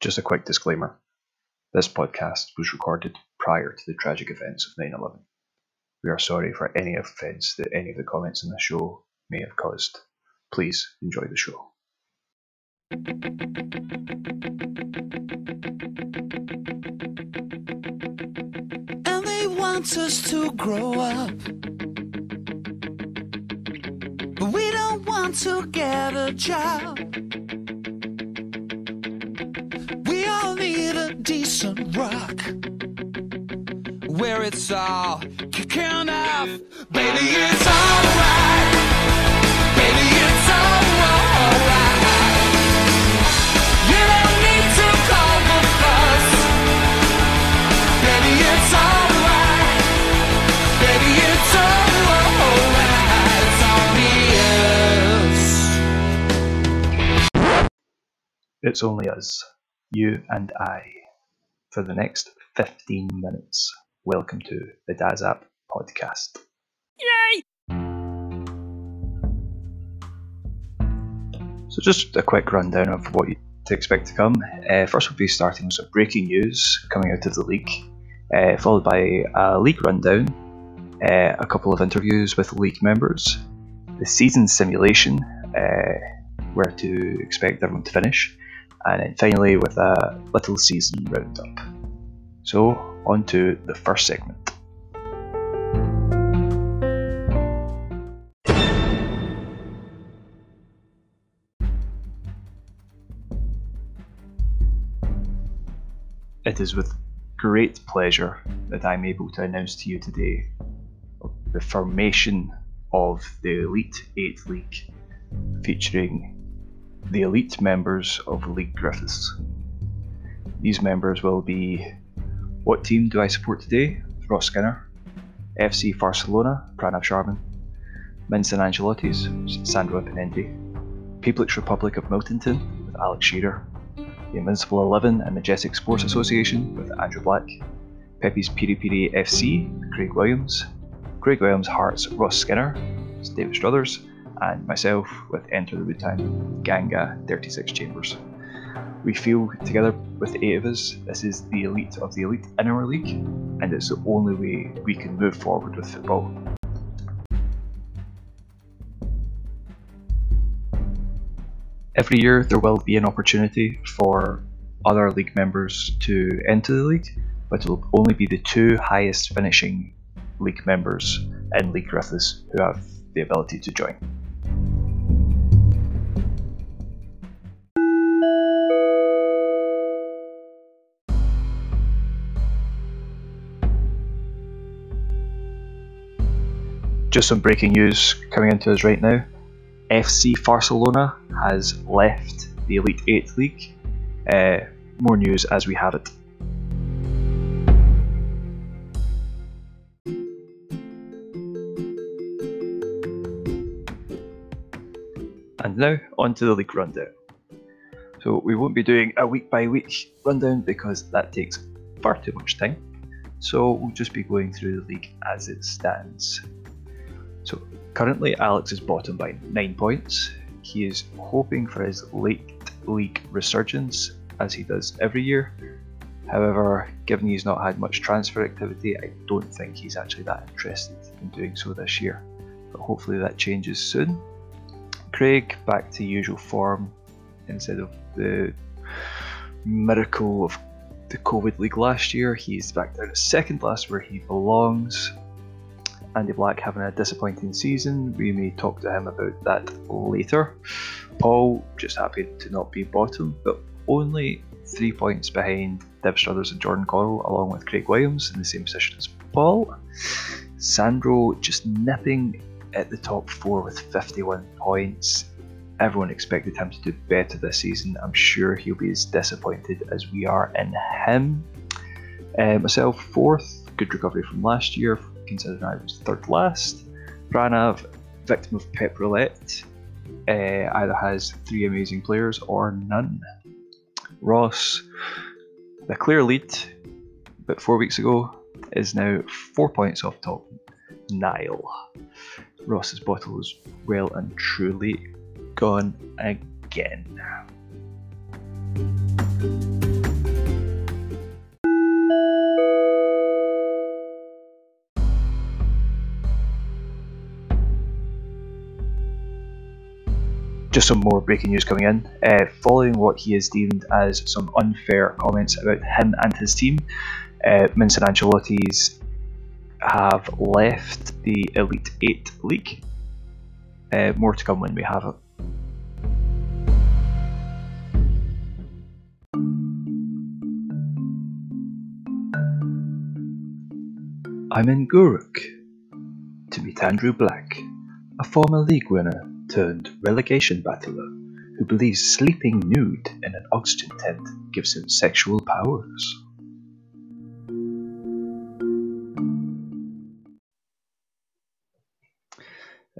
Just a quick disclaimer this podcast was recorded prior to the tragic events of 9 11. We are sorry for any offence that any of the comments in the show may have caused. Please enjoy the show. and they want us to grow up. But we don't want to get a job. Decent rock where it's all kicking off. Baby, it's alright. Baby, it's alright. You don't need to call the fuss. Baby, it's alright. Baby, it's alright. It's only us. It's only us, you and I, for the next 15 minutes. Welcome to the Daz App podcast. Yay! So, just a quick rundown of what you to expect to come. Uh, first, we'll be starting with some breaking news coming out of the league, uh, followed by a league rundown, uh, a couple of interviews with league members, the season simulation, uh, where to expect everyone to finish, and then finally with a little season roundup. So, on to the first segment. It is with great pleasure that I'm able to announce to you today the formation of the Elite 8 League, featuring the elite members of League Griffiths. These members will be What team do I support today? Ross Skinner, FC Barcelona, Pranav Sharman, Minson Ancelotti's Sandro Imponente, People's Republic of Miltonton Alex Shearer, the Invincible 11 and Majestic Sports Association with Andrew Black, Pepe's Piri FC, Craig Williams, Craig Williams Hearts Ross Skinner, David Struthers, and myself with Enter the Wu Tang, Ganga 36 Chambers. We feel together with the eight of us, this is the elite of the elite in our league, and it's the only way we can move forward with football. Every year there will be an opportunity for other league members to enter the league, but it will only be the two highest finishing league members in League Griffiths who have the ability to join. Just some breaking news coming into us right now. FC Barcelona has left the Elite 8 League. Uh, more news as we have it. And now on to the league rundown. So we won't be doing a week by week rundown because that takes far too much time. So we'll just be going through the league as it stands. Currently Alex is bottom by 9 points. He is hoping for his late league resurgence as he does every year. However, given he's not had much transfer activity, I don't think he's actually that interested in doing so this year. But hopefully that changes soon. Craig back to usual form instead of the miracle of the COVID League last year. He's back down to second last where he belongs. Andy Black having a disappointing season. We may talk to him about that later. Paul just happy to not be bottom, but only three points behind Deb Struthers and Jordan Coral, along with Craig Williams in the same position as Paul. Sandro just nipping at the top four with 51 points. Everyone expected him to do better this season. I'm sure he'll be as disappointed as we are in him. Uh, myself, fourth. Good recovery from last year, considering I was third last. Pranav, victim of pep roulette, uh, either has three amazing players or none. Ross, the clear lead, but four weeks ago, is now four points off top. Niall. Ross's bottle is well and truly gone again. Just some more breaking news coming in. Uh, following what he has deemed as some unfair comments about him and his team, uh, Vincent Ancelotti's have left the Elite 8 League. Uh, more to come when we have it. I'm in Gourock to meet Andrew Black, a former league winner turned relegation battler who believes sleeping nude in an oxygen tent gives him sexual powers.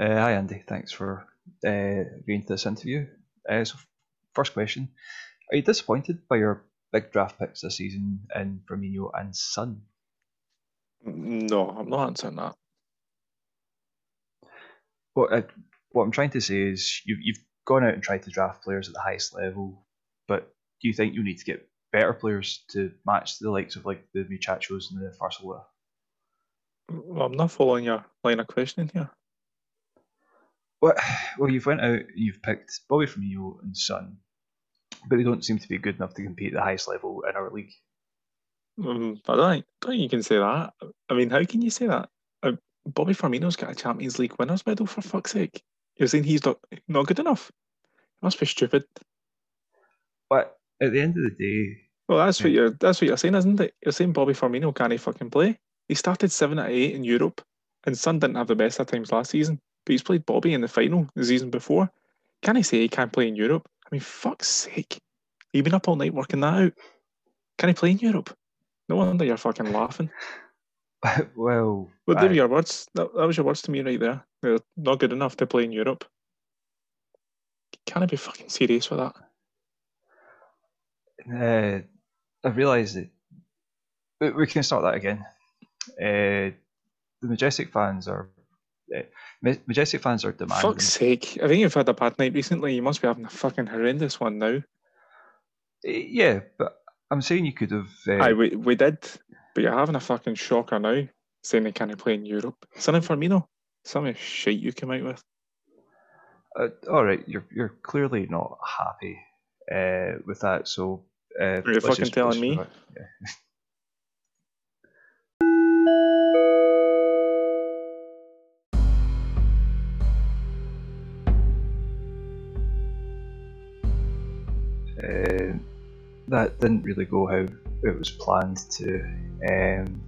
Uh, hi Andy, thanks for uh, agreeing to this interview. Uh, so, first question: Are you disappointed by your big draft picks this season in Firmino and Son? No, I'm not answering that. What uh, what I'm trying to say is you've you've gone out and tried to draft players at the highest level, but do you think you need to get better players to match the likes of like the Muchachos and the Farsola? Well, I'm not following your line of questioning here. Well, well, you've went out and you've picked Bobby from Firmino and Son, but they don't seem to be good enough to compete at the highest level in our league. Um, I don't think, don't think you can say that. I mean, how can you say that? Uh, Bobby Firmino's got a Champions League winners medal for fuck's sake. You're saying he's not not good enough? You must be stupid. But at the end of the day, Well, that's what you're that's what you're saying, isn't it? You're saying Bobby Firmino can't he fucking play. He started seven out of eight in Europe, and Son didn't have the best of times last season, but he's played Bobby in the final the season before. Can I say he can't play in Europe? I mean, fuck's sake! You've been up all night working that out. Can he play in Europe? No wonder you're fucking laughing. well, aye. were your words. That, that was your words to me right there. They're not good enough to play in Europe. Can I be fucking serious with that? Uh, I realise that we- we can start that again. Uh, the Majestic fans are uh, Majestic fans are demanding. Fuck's sake. I think you've had a bad night recently. You must be having a fucking horrendous one now. Uh, yeah, but I'm saying you could have. Uh, Aye, we, we did, but you're having a fucking shocker now, saying they can't play in Europe. Something for me, though. Some shit you came out with. uh, all right, you're you're clearly not happy uh, with that. So uh, Are you let's fucking just- telling me? Yeah. Uh, that didn't really go how it was planned to. Um,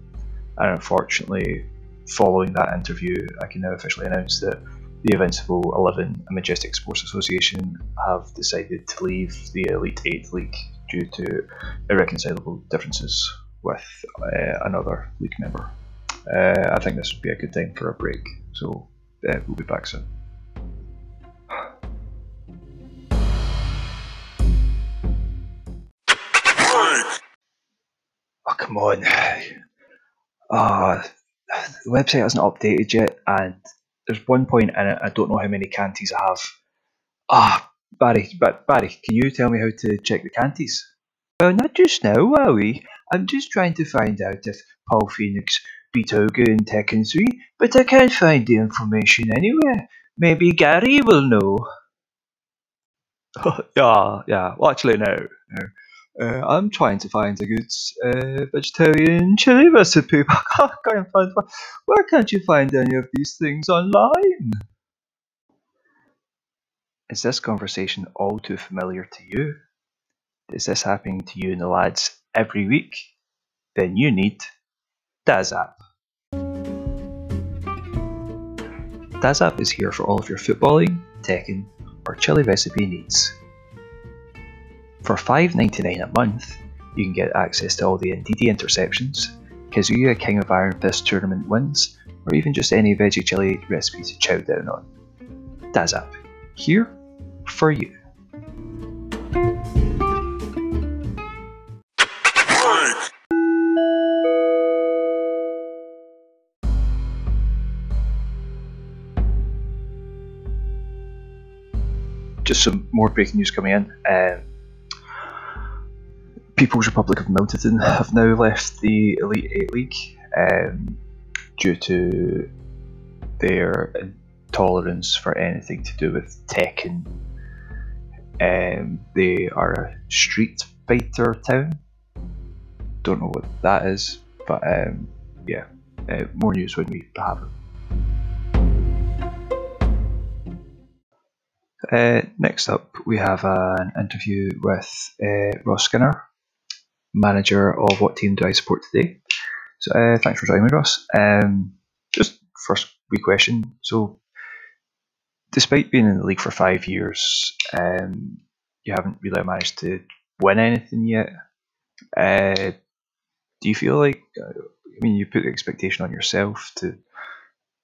and unfortunately, following that interview, I can now officially announce that the Invincible 11 and Majestic Sports Association have decided to leave the Elite 8 League due to irreconcilable differences with uh, another league member. Uh, I think this would be a good time for a break, so uh, we'll be back soon. Come on. Ah, the website hasn't updated yet, and there's one point in it, I don't know how many canties I have. Ah, Barry, but Barry, can you tell me how to check the canties? Well, not just now, Wowie. I'm just trying to find out if Paul Phoenix beat Ogre in Tekken 3, but I can't find the information anywhere. Maybe Gary will know. yeah, yeah. Well, actually, no. Uh, I'm trying to find a good uh, vegetarian chili recipe. I can't find one. Where can't you find any of these things online? Is this conversation all too familiar to you? Is this happening to you and the lads every week? Then you need Dazap. Dazap is here for all of your footballing, teching, or chili recipe needs. For $5.99 a month, you can get access to all the Ndidi interceptions, Kazuya King of Iron Fist tournament wins, or even just any veggie chili recipe to chow down on. That's Dazap, here for you. Just some more breaking news coming in. Um, People's Republic of Milton have now left the Elite Eight League um, due to their intolerance for anything to do with Tekken Um, they are a street fighter town. Don't know what that is, but um, yeah, uh, more news when we have it. Uh, next up, we have an interview with uh, Ross Skinner, manager of What Team Do I Support Today. So, uh, thanks for joining me, Ross. Um, just first wee question. So, despite being in the league for five years, um, you haven't really managed to win anything yet. Uh, do you feel like, uh, I mean, you put the expectation on yourself to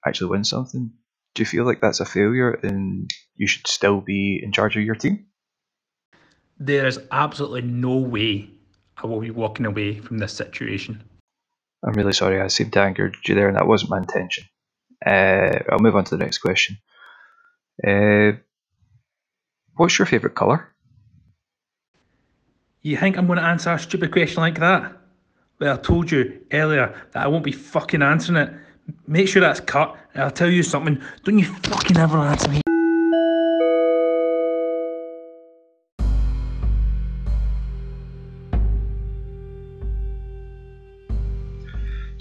actually win something? Do you feel like that's a failure and you should still be in charge of your team? There is absolutely no way I will be walking away from this situation. I'm really sorry, I seemed to anger you there, and that wasn't my intention. Uh, I'll move on to the next question. Uh, what's your favourite colour? You think I'm going to answer a stupid question like that? Well, I told you earlier that I won't be fucking answering it. Make sure that's cut, and I'll tell you something. Don't you fucking ever answer me.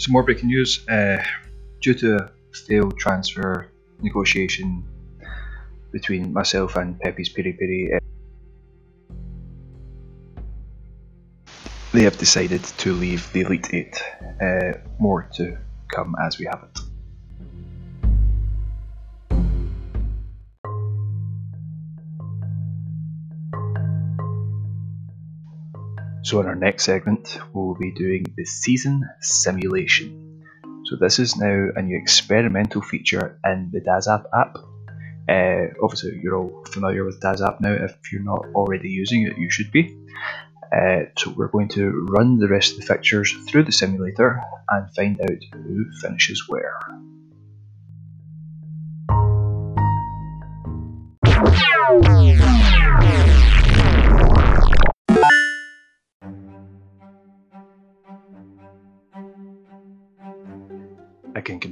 Some more breaking news. Uh, due to failed transfer negotiation between myself and Pepe's Piri Piri, uh, they have decided to leave the Elite Eight. Uh, more to come as we have it. So in our next segment, we'll be doing the season simulation. So this is now a new experimental feature in the DazApp app. Uh, obviously, you're all familiar with DazApp now. If you're not already using it, you should be. Uh, so we're going to run the rest of the fixtures through the simulator and find out who finishes where.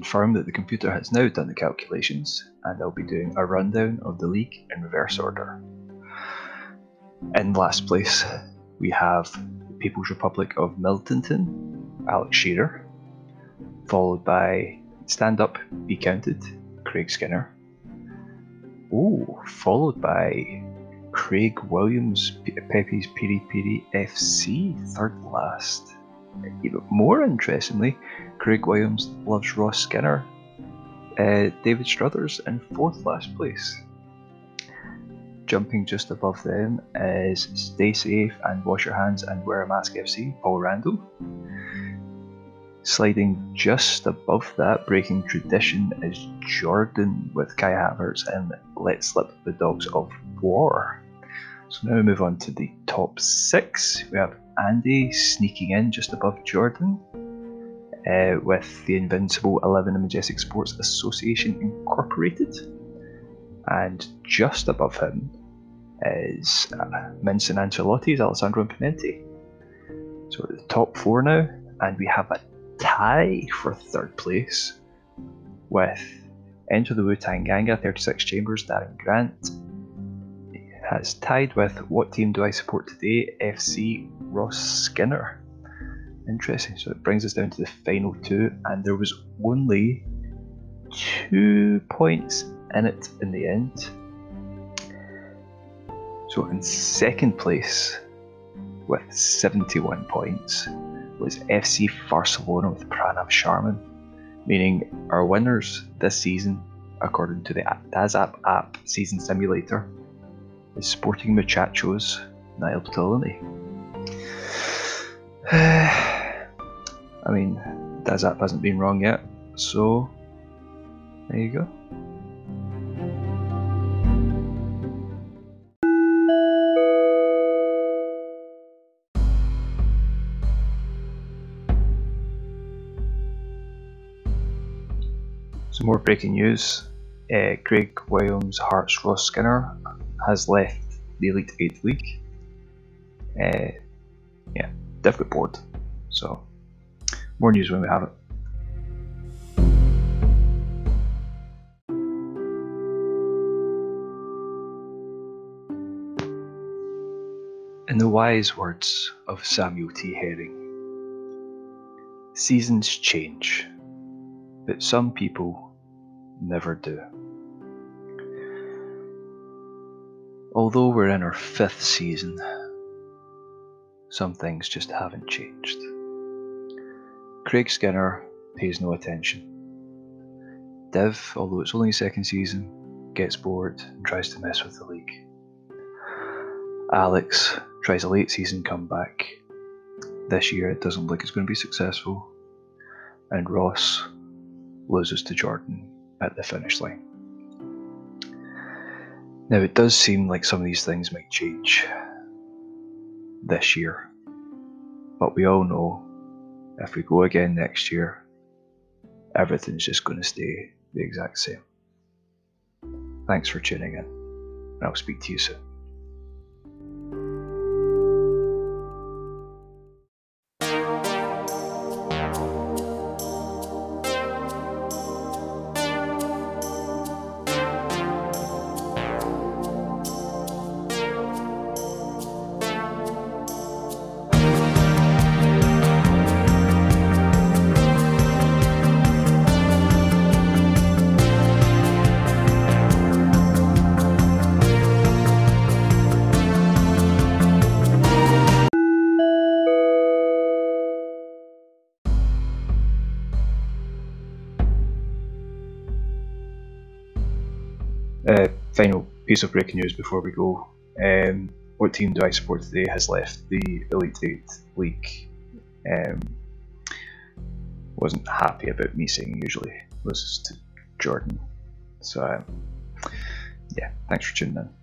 Confirm that the computer has now done the calculations and I'll be doing a rundown of the league in reverse order. In last place, we have the People's Republic of Miltonton, Alex Shearer, followed by Stand Up, Be Counted, Craig Skinner. Oh, followed by Craig Williams, Pepe's Piri Piri FC, third last. Even more interestingly, Craig Williams loves Ross Skinner. Uh, David Struthers in fourth last place. Jumping just above them is Stay Safe and Wash Your Hands and Wear a Mask FC, Paul Randall. Sliding just above that, breaking tradition, is Jordan with Kai Havertz and Let Slip the Dogs of War. So now we move on to the top six. We have Andy sneaking in just above Jordan uh, with the Invincible 11 and Majestic Sports Association Incorporated. And just above him is uh, Minson Ancelotti's Alessandro Pimenti. So at the top four now, and we have a tie for third place with Enter the Wu Tang Ganga 36 Chambers Darren Grant has tied with What Team Do I Support Today FC Ross Skinner. Interesting. So it brings us down to the final two, and there was only two points in it in the end. So in second place with 71 points was FC Barcelona with Pranav Sharman, meaning our winners this season, according to the Dazap app season simulator, is Sporting Muchachos Niall Ptolemy. I mean, DazApp hasn't been wrong yet, so there you go. Some more breaking news. Uh, Craig Williams, Hearts, Ross Skinner has left the Elite 8 League. Uh, yeah, definitely bored. So, more news when we have it. In the wise words of Samuel T. Herring, seasons change, but some people never do. Although we're in our fifth season, some things just haven't changed. Craig Skinner pays no attention. Div, although it's only second season, gets bored and tries to mess with the league. Alex tries a late season comeback. This year it doesn't look it's going to be successful. And Ross loses to Jordan at the finish line. Now it does seem like some of these things might change this year. But we all know if we go again next year, everything's just going to stay the exact same. Thanks for tuning in, and I'll speak to you soon. Final piece of breaking news before we go. Um, what team do I support today has left the Elite Eight League. Um, wasn't happy about me saying usually loses to Jordan. So um, yeah, thanks for tuning in.